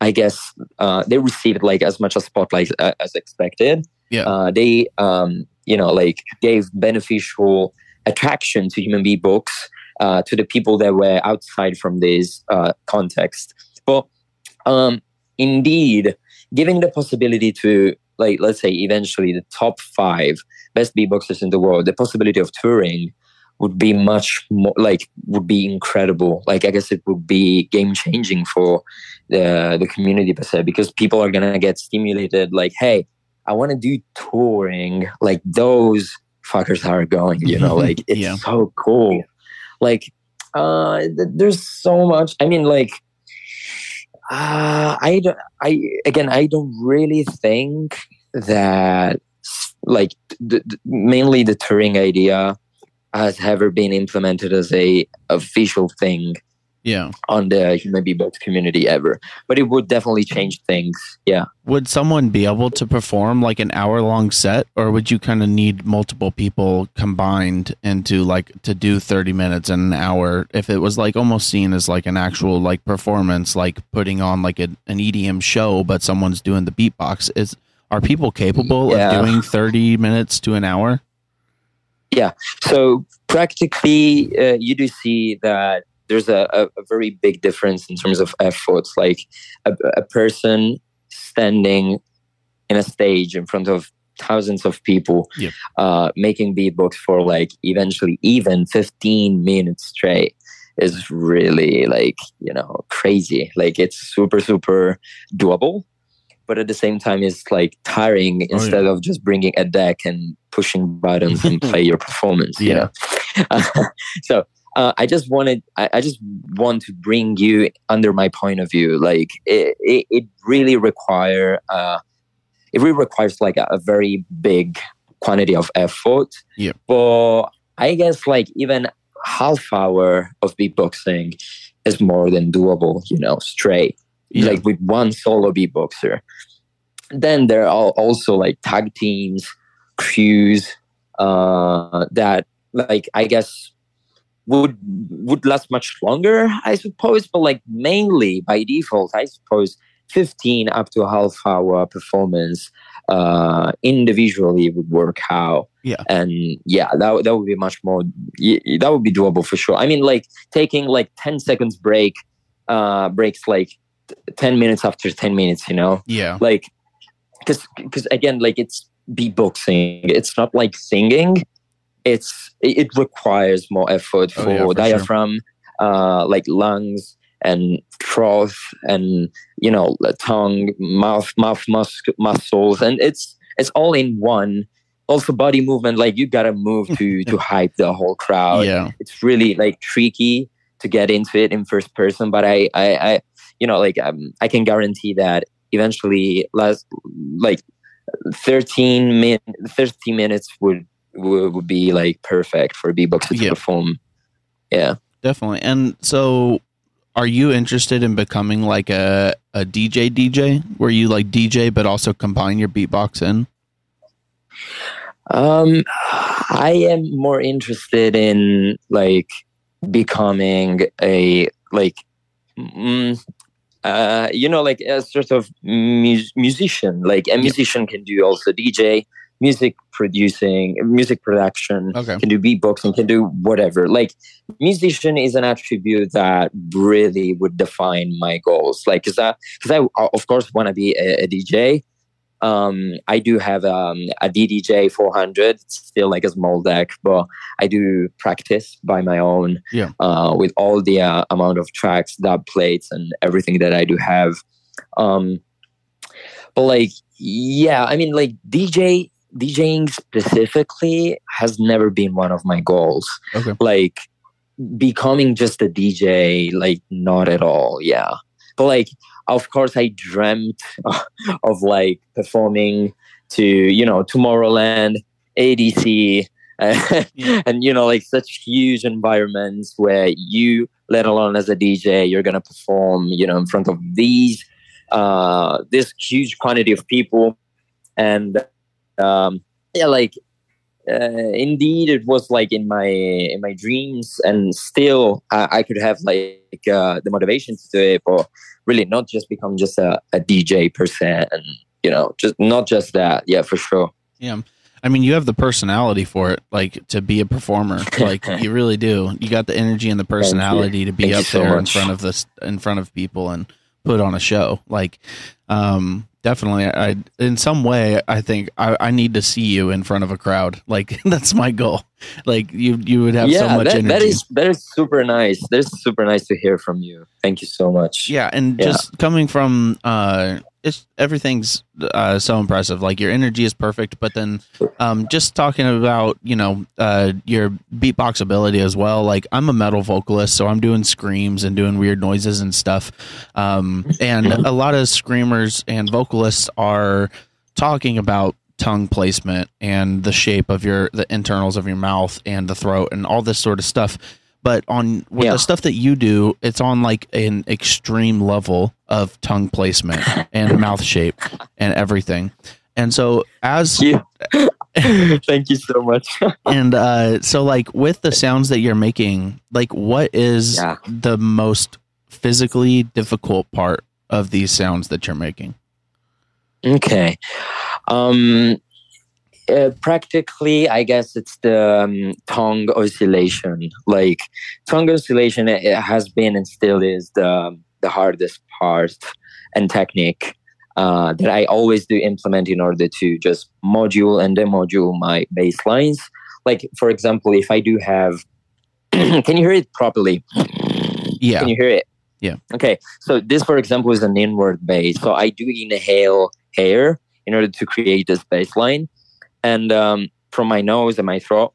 Speaker 2: I guess, uh, they received like as much a spotlight uh, as expected.
Speaker 1: Yeah.
Speaker 2: Uh, they, um, you know, like gave beneficial attraction to human beatbox uh, to the people that were outside from this uh, context. But um, indeed, giving the possibility to, like, let's say, eventually the top five best beatboxers in the world, the possibility of touring would be much more like would be incredible. Like i guess it would be game changing for the the community per se because people are gonna get stimulated like hey i want to do touring. Like those fuckers are going you know? *laughs* Like it's
Speaker 1: Yeah.
Speaker 2: so cool. Like uh th- there's so much i mean like uh i don't i again i don't really think that like the, the, mainly the touring idea has ever been implemented as a official thing
Speaker 1: yeah.
Speaker 2: on the human beatbox community ever. But it would definitely change things. Yeah.
Speaker 1: Would someone be able to perform like an hour long set or would you kind of need multiple people combined into like to do 30 minutes and an hour? If it was like almost seen as like an actual like performance like putting on like a, an edm show but someone's doing the beatbox is are people capable
Speaker 2: Yeah.
Speaker 1: of doing 30 minutes to an hour
Speaker 2: so practically uh, you do see that there's a, a, a very big difference in terms of efforts. Like a, a person standing in a stage in front of thousands of people
Speaker 1: Yep.
Speaker 2: uh, making beatbox for like eventually even 15 minutes straight is really like you know crazy. Like it's super super doable but at the same time it's like tiring
Speaker 1: Oh, yeah.
Speaker 2: instead of just bringing a deck and pushing buttons and *laughs* play your performance you
Speaker 1: Yeah.
Speaker 2: know *laughs* so uh, I just wanted, I, I, just want to bring you under my point of view. Like it, it, it really require, uh, it really requires like a, a, very big quantity of effort.
Speaker 1: Yeah.
Speaker 2: But I guess like even half hour of beatboxing is more than doable. You know, straight yeah. like with one solo beatboxer. Then there are also like tag teams, crews uh, that like I guess would would last much longer, I suppose. But like mainly by default, I suppose 15 up to a half hour performance uh, individually would work out.
Speaker 1: Yeah.
Speaker 2: And yeah, that, that would be much more, that would be doable for sure. I mean, like taking like 10 seconds break, uh, breaks like 10 minutes after 10 minutes, you know?
Speaker 1: Yeah.
Speaker 2: Like, cause, cause again, like it's beatboxing. It's not like singing it's it requires more effort for, oh, yeah, for diaphragm, sure. uh, like lungs and throat and you know tongue, mouth, mouth mus- muscles, and it's it's all in one. Also, body movement, like you gotta move to *laughs* to hype the whole crowd.
Speaker 1: Yeah,
Speaker 2: it's really like tricky to get into it in first person, but I I, I you know like um, I can guarantee that eventually last like 13 min 30 minutes would would, would be like perfect for beatbox to perform. Yeah,
Speaker 1: definitely. And so, are you interested in becoming like a a DJ DJ where you like DJ but also combine your beatbox in?
Speaker 2: Um, I am more interested in like becoming a like mm, uh, you know like a sort of mu- musician like a musician can do also dj music producing, music production,
Speaker 1: okay.
Speaker 2: can do beatboxing, can do whatever. Like musician is an attribute that really would define my goals. Like, cause I, cause I of course want to be a, a, DJ. Um, I do have um, a DDJ 400. It's still like a small deck, but I do practice by my own.
Speaker 1: Yeah.
Speaker 2: Uh, with all the uh, amount of tracks, dub plates, and everything that I do have. Um, but like, yeah, I mean, like DJ DJing specifically has never been one of my goals.
Speaker 1: Okay.
Speaker 2: Like becoming just a DJ, like not at all. Yeah. But like, of course, I dreamt *laughs* of like performing to, you know, Tomorrowland, EDC, *laughs* yeah. and, you know, like such huge environments where you, let alone as a DJ, you're going to perform, you know, in front of these, uh, this huge quantity of people. And um, yeah, like uh, indeed it was like in my in my dreams and still i, I could have like uh, the motivation to do it but really not just become just a, a dj per se and you know just not just that. Yeah for sure.
Speaker 1: Yeah i mean you have the personality for it like to be a performer. Like *laughs* you really do. You got the energy and the personality to be
Speaker 2: Thank
Speaker 1: up
Speaker 2: so
Speaker 1: there
Speaker 2: much.
Speaker 1: in front of this in front of people and put on a show. Like um definitely i in some way i think I, I need to see you in front of a crowd. *laughs* Like that's my goal. Like you you would have
Speaker 2: yeah,
Speaker 1: so much
Speaker 2: that,
Speaker 1: energy.
Speaker 2: that is that is super nice. That is super nice to hear from you. Thank you so much.
Speaker 1: Yeah and
Speaker 2: Yeah.
Speaker 1: just coming from uh it's everything's uh so impressive. Like your energy is perfect but then um just talking about you know uh your beatbox ability as well like i'm a metal vocalist so i'm doing screams and doing weird noises and stuff. Um and a lot of screamers and vocalists are talking about tongue placement and the shape of your the internals of your mouth and the throat and all this sort of stuff. But on with
Speaker 2: Yeah.
Speaker 1: the stuff that you do it's on like an extreme level of tongue placement and *laughs* mouth shape and everything and so as
Speaker 2: Thank you. *laughs* thank you so much *laughs*
Speaker 1: and uh so like with the sounds that you're making like what is
Speaker 2: Yeah.
Speaker 1: the most physically difficult part of these sounds that you're making
Speaker 2: Okay. Um, uh, practically, I guess it's the um, tongue oscillation. Like tongue oscillation, it, it has been and still is the the hardest part and technique uh, that I always do implement in order to just module and demodule my bass lines. Like for example, if I do have, *clears throat* can you hear it properly?
Speaker 1: yeah
Speaker 2: Can you hear it?
Speaker 1: Yeah.
Speaker 2: Okay. So this, for example, is an inward bass. So I do inhale air in order to create this bass line, and um, from my nose and my throat.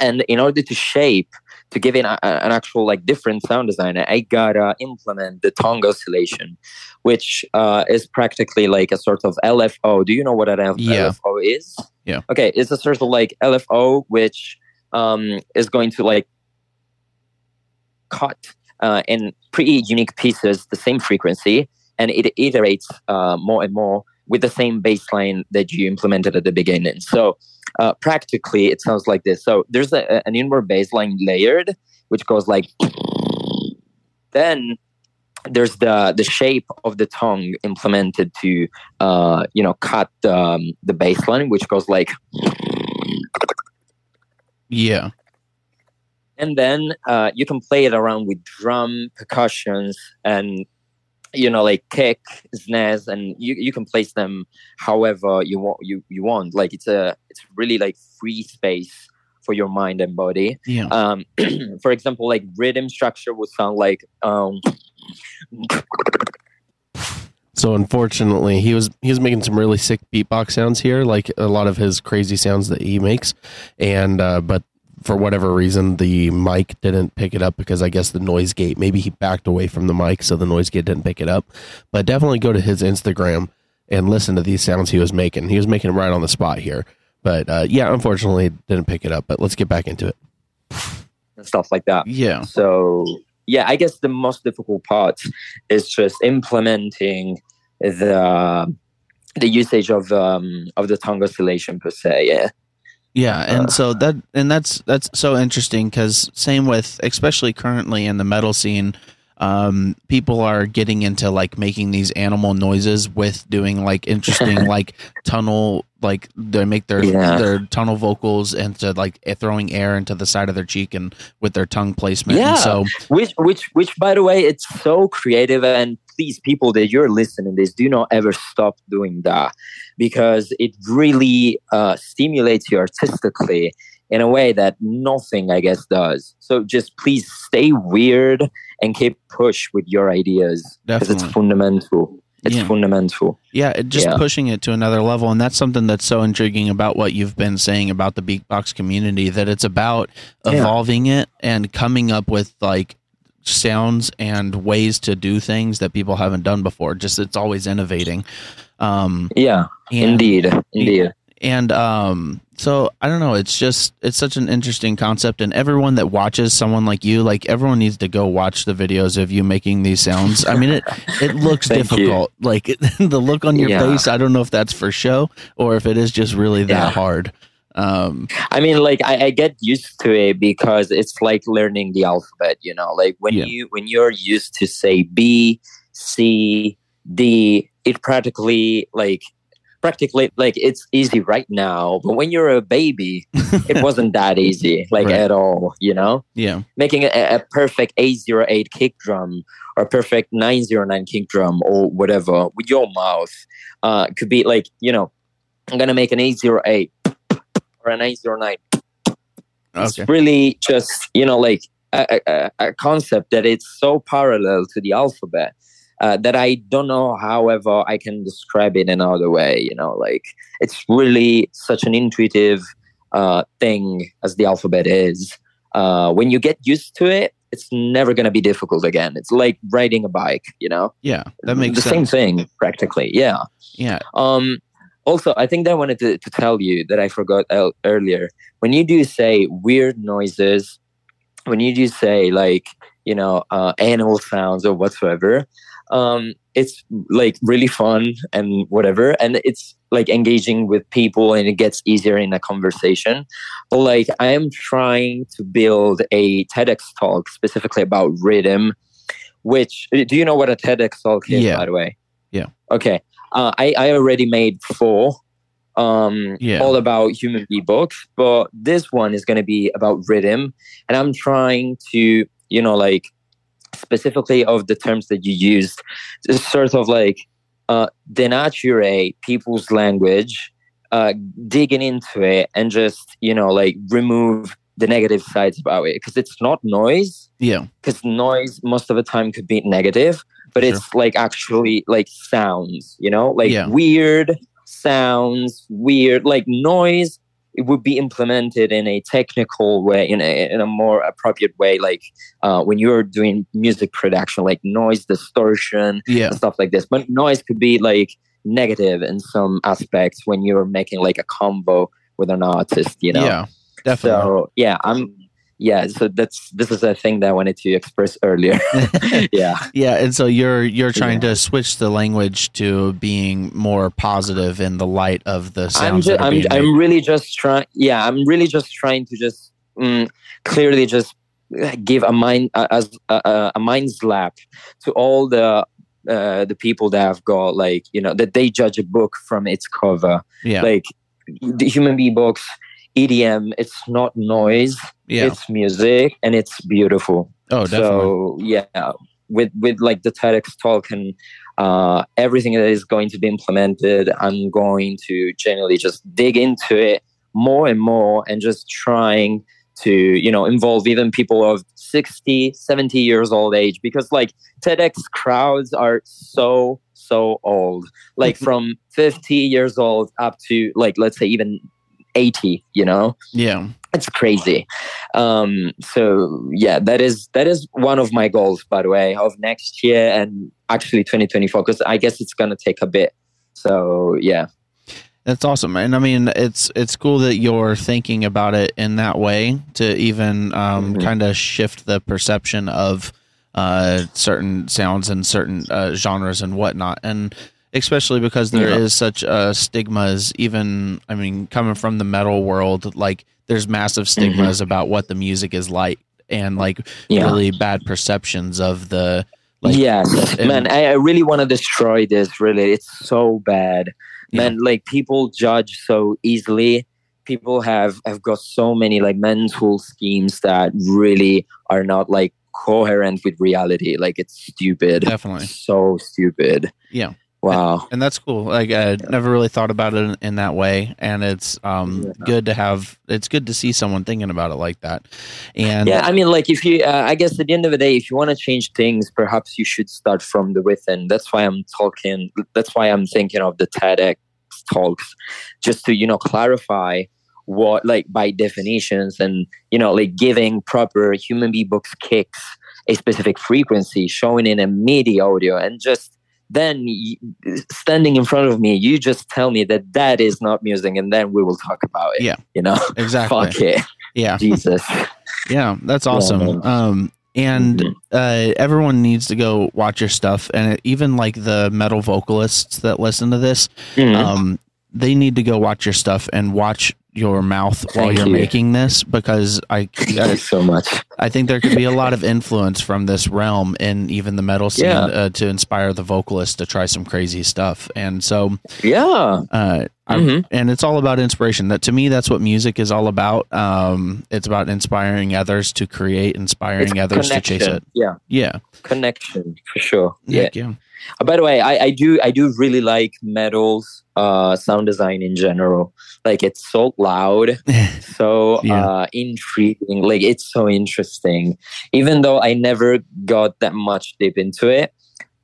Speaker 2: And in order to shape to give it a, an actual like different sound design, I gotta implement the tongue oscillation, which uh, is practically like a sort of LFO. Do you know what an L-
Speaker 1: Yeah.
Speaker 2: LFO is?
Speaker 1: Yeah.
Speaker 2: Okay, it's a sort of like LFO, which um, is going to like cut uh, in pretty unique pieces the same frequency, and it iterates uh, more and more with the same bass line that you implemented at the beginning. So uh, practically, it sounds like this. So there's a, an inward bass line layered, which goes like. Then there's the the shape of the tongue implemented to uh, you know cut um, the bass line, which goes like.
Speaker 1: Yeah.
Speaker 2: and then uh, you can play it around with drum percussions and you know like kick snares and you, you can place them however you want you, you want. Like it's a it's really like free space for your mind and body.
Speaker 1: Yeah.
Speaker 2: um *clears throat* for example like rhythm structure would sound like um
Speaker 3: So unfortunately, he was he was making some really sick beatbox sounds here, like a lot of his crazy sounds that he makes, and uh, but for whatever reason, the mic didn't pick it up because I guess the noise gate. Maybe he backed away from the mic, so the noise gate didn't pick it up. But definitely go to his Instagram and listen to these sounds he was making. He was making them right on the spot here. But uh, yeah, unfortunately, it didn't pick it up. But let's get back into it.
Speaker 2: and stuff like that
Speaker 1: Yeah.
Speaker 2: So yeah, I guess the most difficult part is just implementing the the usage of um of the tongue oscillation per se. Yeah.
Speaker 1: Yeah, uh, and so that and that's that's so interesting because same with especially currently in the metal scene, um, people are getting into like making these animal noises with doing like interesting *laughs* like tunnel like they make their
Speaker 2: Yeah.
Speaker 1: their tunnel vocals into like eh, throwing air into the side of their cheek and with their tongue placement.
Speaker 2: Yeah.
Speaker 1: And so
Speaker 2: Which which which by the way, it's so creative and please people that you're listening this, do not ever stop doing that because it really uh, stimulates you artistically in a way that nothing I guess does. So just please stay weird and keep push with your ideas because it's fundamental. It's
Speaker 1: Yeah.
Speaker 2: fundamental.
Speaker 1: Yeah, it just
Speaker 2: Yeah.
Speaker 1: pushing it to another level, and that's something that's so intriguing about what you've been saying about the beatbox community. That it's about
Speaker 2: Yeah.
Speaker 1: evolving it and coming up with like sounds and ways to do things that people haven't done before. Just it's always innovating. Um,
Speaker 2: Yeah, indeed, indeed.
Speaker 1: And um, so I don't know. It's just it's such an interesting concept, and everyone that watches someone like you, like everyone needs to go watch the videos of you making these sounds. I mean, it *laughs* it looks
Speaker 2: Thank you.
Speaker 1: difficult. Like *laughs* the look on your
Speaker 2: Yeah.
Speaker 1: face, I don't know if that's for show or if it is just really that
Speaker 2: Yeah.
Speaker 1: hard. Um,
Speaker 2: I mean, like I, I get used to it because it's like learning the alphabet. You know, like when
Speaker 1: Yeah.
Speaker 2: you when you're used to say B, C, D, it practically like practically like it's easy right now. But when you're a baby, it *laughs* wasn't that easy, like
Speaker 1: Right.
Speaker 2: at all. You know,
Speaker 1: yeah,
Speaker 2: making a, a perfect eight zero eight kick drum or perfect nine zero nine kick drum or whatever with your mouth uh, could be like you know, I'm gonna make an eight zero eight or an eight zero nine it's really just you know like a, a, a concept that it's so parallel to the alphabet uh, that I don't know however I can describe it in another way you know like it's really such an intuitive uh, thing as the alphabet is. Uh, when you get used to it it's never going to be difficult again. It's like riding a bike you know?
Speaker 1: Yeah, that makes
Speaker 2: the
Speaker 1: sense.
Speaker 2: same thing practically yeah.
Speaker 1: Yeah,
Speaker 2: um, also, I think that I wanted to, to tell you that I forgot el- earlier. When you do say weird noises, when you do say like you know uh, animal sounds or whatsoever, um, it's like really fun and whatever, and it's like engaging with people, and it gets easier in a conversation. But like I am trying to build a TEDx talk specifically about rhythm. Which do you know what a TEDx talk is?
Speaker 1: Yeah.
Speaker 2: By the way.
Speaker 1: Yeah.
Speaker 2: Okay uh, I, I already made four um,
Speaker 1: Yeah.
Speaker 2: all about human beatbox but this one is going to be about rhythm and i'm trying to you know like specifically of the terms that you used sort of like uh, denaturate people's language uh, digging into it and just you know like remove the negative sides about it because it's not noise
Speaker 1: yeah,
Speaker 2: because noise most of the time could be negative but
Speaker 1: Sure.
Speaker 2: it's like actually like sounds you know like
Speaker 1: Yeah.
Speaker 2: weird sounds weird like noise it would be implemented in a technical way, in a, in a more appropriate way, like uh, when you're doing music production, like noise distortion,
Speaker 1: Yeah.
Speaker 2: and stuff like this. But noise could be like negative in some aspects when you're making like a combo with an artist, you know.
Speaker 1: Yeah. Definitely.
Speaker 2: So yeah, I'm yeah. So that's this is a thing that I wanted to express earlier. *laughs* *laughs* yeah,
Speaker 1: Yeah, and so you're you're trying to switch the language to being more positive in the light of the
Speaker 2: I'm
Speaker 1: sounds
Speaker 2: just
Speaker 1: are
Speaker 2: I'm. I'm really just trying. Yeah, I'm really just trying to just mm, clearly just uh, give a mind as a, a, a mind slap to all the. Uh, the people that have got like you know that they judge a book from its cover
Speaker 1: yeah,
Speaker 2: like the human beatbox edm it's not noise
Speaker 1: yeah.
Speaker 2: it's music and it's beautiful
Speaker 1: oh, definitely.
Speaker 2: so yeah with with like the TEDx talk and uh, everything that is going to be implemented, I'm going to generally just dig into it more and more and just trying to you know involve even people of 60 70 years old age because like TEDx crowds are so so old like from 50 years old up to like let's say even 80 you know
Speaker 1: yeah,
Speaker 2: it's crazy um so yeah that is that is one of my goals by the way of next year and actually 2024 because i guess it's gonna take a bit so yeah
Speaker 1: that's awesome. And I mean, it's it's cool that you're thinking about it in that way to even um,
Speaker 2: Mhm.
Speaker 1: kind of shift the perception of uh, certain sounds and certain uh, genres and whatnot. And especially because there is
Speaker 2: Yeah.
Speaker 1: such a stigmas, even I mean, coming from the metal world, like there's massive stigmas mm-hmm. about what the music is like and like
Speaker 2: yeah.
Speaker 1: really bad perceptions of the like
Speaker 2: yes man I, I really want to destroy this really. It's so bad. Man like people judge so easily. People have have got so many like mental schemes that really are not like coherent with reality. Like it's stupid.
Speaker 1: Definitely.
Speaker 2: So stupid.
Speaker 1: Yeah.
Speaker 2: Wow.
Speaker 1: and that's cool. Like i never really thought about it in, in that way. And it's um
Speaker 2: Yeah.
Speaker 1: good to have it's good to see someone thinking about it like that. And
Speaker 2: yeah i mean like if you uh, i guess at the end of the day if you want to change things perhaps you should start from the within that's why i'm talking that's why i'm thinking of the tedx talks just to you know clarify what like by definitions and you know like giving proper human beatbox kicks a specific frequency showing in a midi audio and just then standing in front of me you just tell me that that is not music and then we will talk about it
Speaker 1: Yeah.
Speaker 2: you know
Speaker 1: exactly *laughs*
Speaker 2: fuck it
Speaker 1: yeah
Speaker 2: jesus
Speaker 1: yeah that's awesome
Speaker 2: man.
Speaker 1: um and
Speaker 2: Mhm.
Speaker 1: uh, everyone needs to go watch your stuff and even like the metal vocalists that listen to this
Speaker 2: Mhm.
Speaker 1: um, they need to go watch your stuff and watch your mouth while you're
Speaker 2: you.
Speaker 1: making this because I,
Speaker 2: Thank
Speaker 1: I
Speaker 2: you so much
Speaker 1: I think there could be a lot of influence from this realm in even the metal scene
Speaker 2: Yeah.
Speaker 1: uh, to inspire the vocalist to try some crazy stuff. And so,
Speaker 2: yeah
Speaker 1: uh,
Speaker 2: Mhm.
Speaker 1: and it's all about inspiration. That to me, that's what music is all about. Um, it's about inspiring others to create, inspiring
Speaker 2: It's
Speaker 1: others to chase it.
Speaker 2: Yeah,
Speaker 1: Yeah,
Speaker 2: connection for sure. Yeah.
Speaker 1: Heck yeah,
Speaker 2: Uh, by the way, I, I do I do really like metal's uh, sound design in general. Like it's so loud, *laughs* so
Speaker 1: Yeah.
Speaker 2: uh, intriguing. Like it's so interesting. Even though I never got that much deep into it,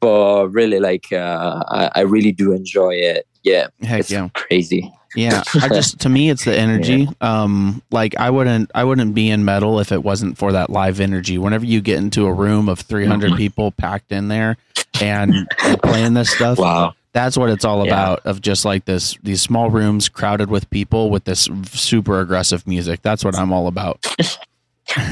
Speaker 2: but really like uh, I, I really do enjoy it. Yeah,
Speaker 1: Heck
Speaker 2: it's
Speaker 1: yeah.
Speaker 2: crazy.
Speaker 1: Yeah, *laughs* I just to me it's the energy. Um, like I wouldn't I wouldn't be in metal if it wasn't for that live energy. Whenever you get into a room of 300 people packed in there and playing this stuff,
Speaker 2: Wow.
Speaker 1: that's what it's all
Speaker 2: Yeah.
Speaker 1: about. Of just like this these small rooms crowded with people with this super aggressive music. That's what I'm all about. *laughs*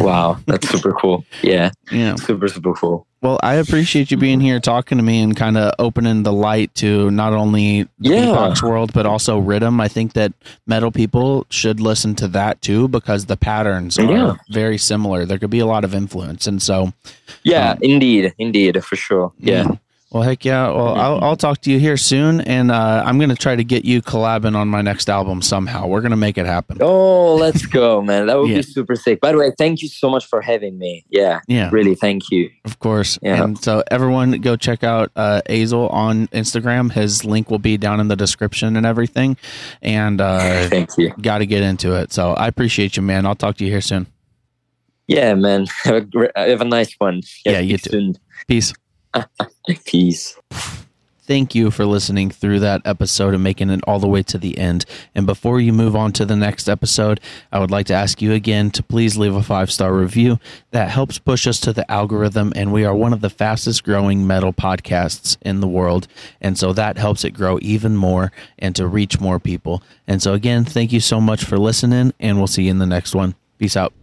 Speaker 2: Wow, that's super cool. Yeah,
Speaker 1: Yeah.
Speaker 2: super super cool.
Speaker 1: Well, I appreciate you being here talking to me and kind of opening the light to not only the
Speaker 2: Yeah.
Speaker 1: beatbox world but also rhythm. I think that metal people should listen to that too because the patterns are
Speaker 2: Yeah.
Speaker 1: very similar. There could be a lot of influence, and so
Speaker 2: Yeah,
Speaker 1: Um,
Speaker 2: indeed, indeed, for sure. Yeah.
Speaker 1: Well, heck yeah. Well, I'll, I'll talk to you here soon, and uh, I'm going to try to get you collabing on my next album somehow. We're going to make it happen.
Speaker 2: Oh, let's go, man. That would
Speaker 1: Yeah.
Speaker 2: be super sick. By the way, thank you so much for having me. Yeah,
Speaker 1: Yeah,
Speaker 2: really, thank you.
Speaker 1: of course.
Speaker 2: Yeah.
Speaker 1: And so, everyone, go check out uh, Azel on Instagram. His link will be down in the description and everything. And uh, *laughs*
Speaker 2: Thank you.
Speaker 1: got to get into it. So, I appreciate you, man. I'll talk to you here soon.
Speaker 2: Yeah, man. *laughs* Have a, have a nice one.
Speaker 1: Yeah, you
Speaker 2: speak soon.
Speaker 1: Peace. *laughs*
Speaker 2: Peace.
Speaker 1: thank you for listening through that episode and making it all the way to the end. And before you move on to the next episode, I would like to ask you again to please leave a five star review. That helps push us to the algorithm, and we are one of the fastest growing metal podcasts in the world. And so that helps it grow even more and to reach more people. And so, again, thank you so much for listening, and we'll see you in the next one. Peace out.